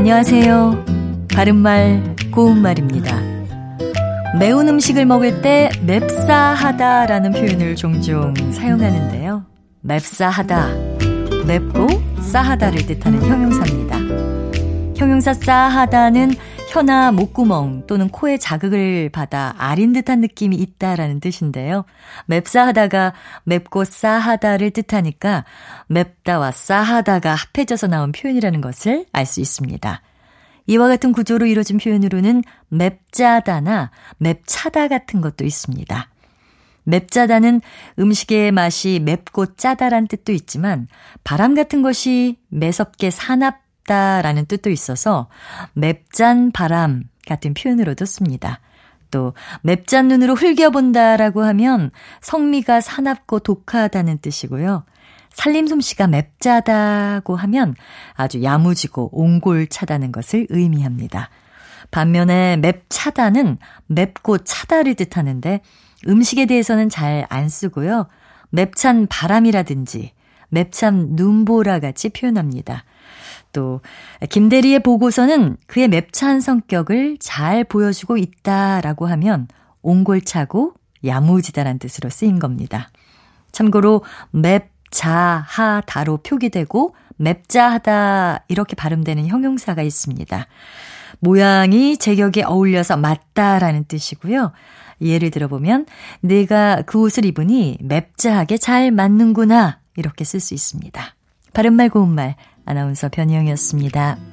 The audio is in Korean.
안녕하세요. 바른말, 고운말입니다. 매운 음식을 먹을 때 맵싸하다라는 표현을 종종 사용하는데요. 맵싸하다, 맵고 싸하다를 뜻하는 형용사입니다. 형용사 싸하다는 혀나 목구멍 또는 코에 자극을 받아 아린 듯한 느낌이 있다라는 뜻인데요. 맵싸하다가 맵고 싸하다를 뜻하니까 맵다와 싸하다가 합해져서 나온 표현이라는 것을 알 수 있습니다. 이와 같은 구조로 이루어진 표현으로는 맵짜다나 맵차다 같은 것도 있습니다. 맵짜다는 음식의 맛이 맵고 짜다란 뜻도 있지만 바람 같은 것이 매섭게 사 납다라는 뜻도 있어서 맵짠 바람 같은 표현으로도 씁니다. 또 맵짠 눈으로 흘겨본다라고 하면 성미가 사납고 독하다는 뜻이고요. 살림 솜씨가 맵자다고 하면 아주 야무지고 옹골차다는 것을 의미합니다. 반면에 맵차다는 맵고 차다를 뜻하는데 음식에 대해서는 잘 안 쓰고요. 맵찬 바람이라든지 맵참 눈보라 같이 표현합니다. 또 김대리의 보고서는 그의 맵찬 성격을 잘 보여주고 있다라고 하면 옹골차고 야무지다란 뜻으로 쓰인 겁니다. 참고로 맵 자하다로 표기되고 맵자하다 이렇게 발음되는 형용사가 있습니다. 모양이 제격에 어울려서 맞다라는 뜻이고요. 예를 들어보면 내가 그 옷을 입으니 맵자하게 잘 맞는구나 이렇게 쓸 수 있습니다. 바른말 고운말 아나운서 변희영이었습니다.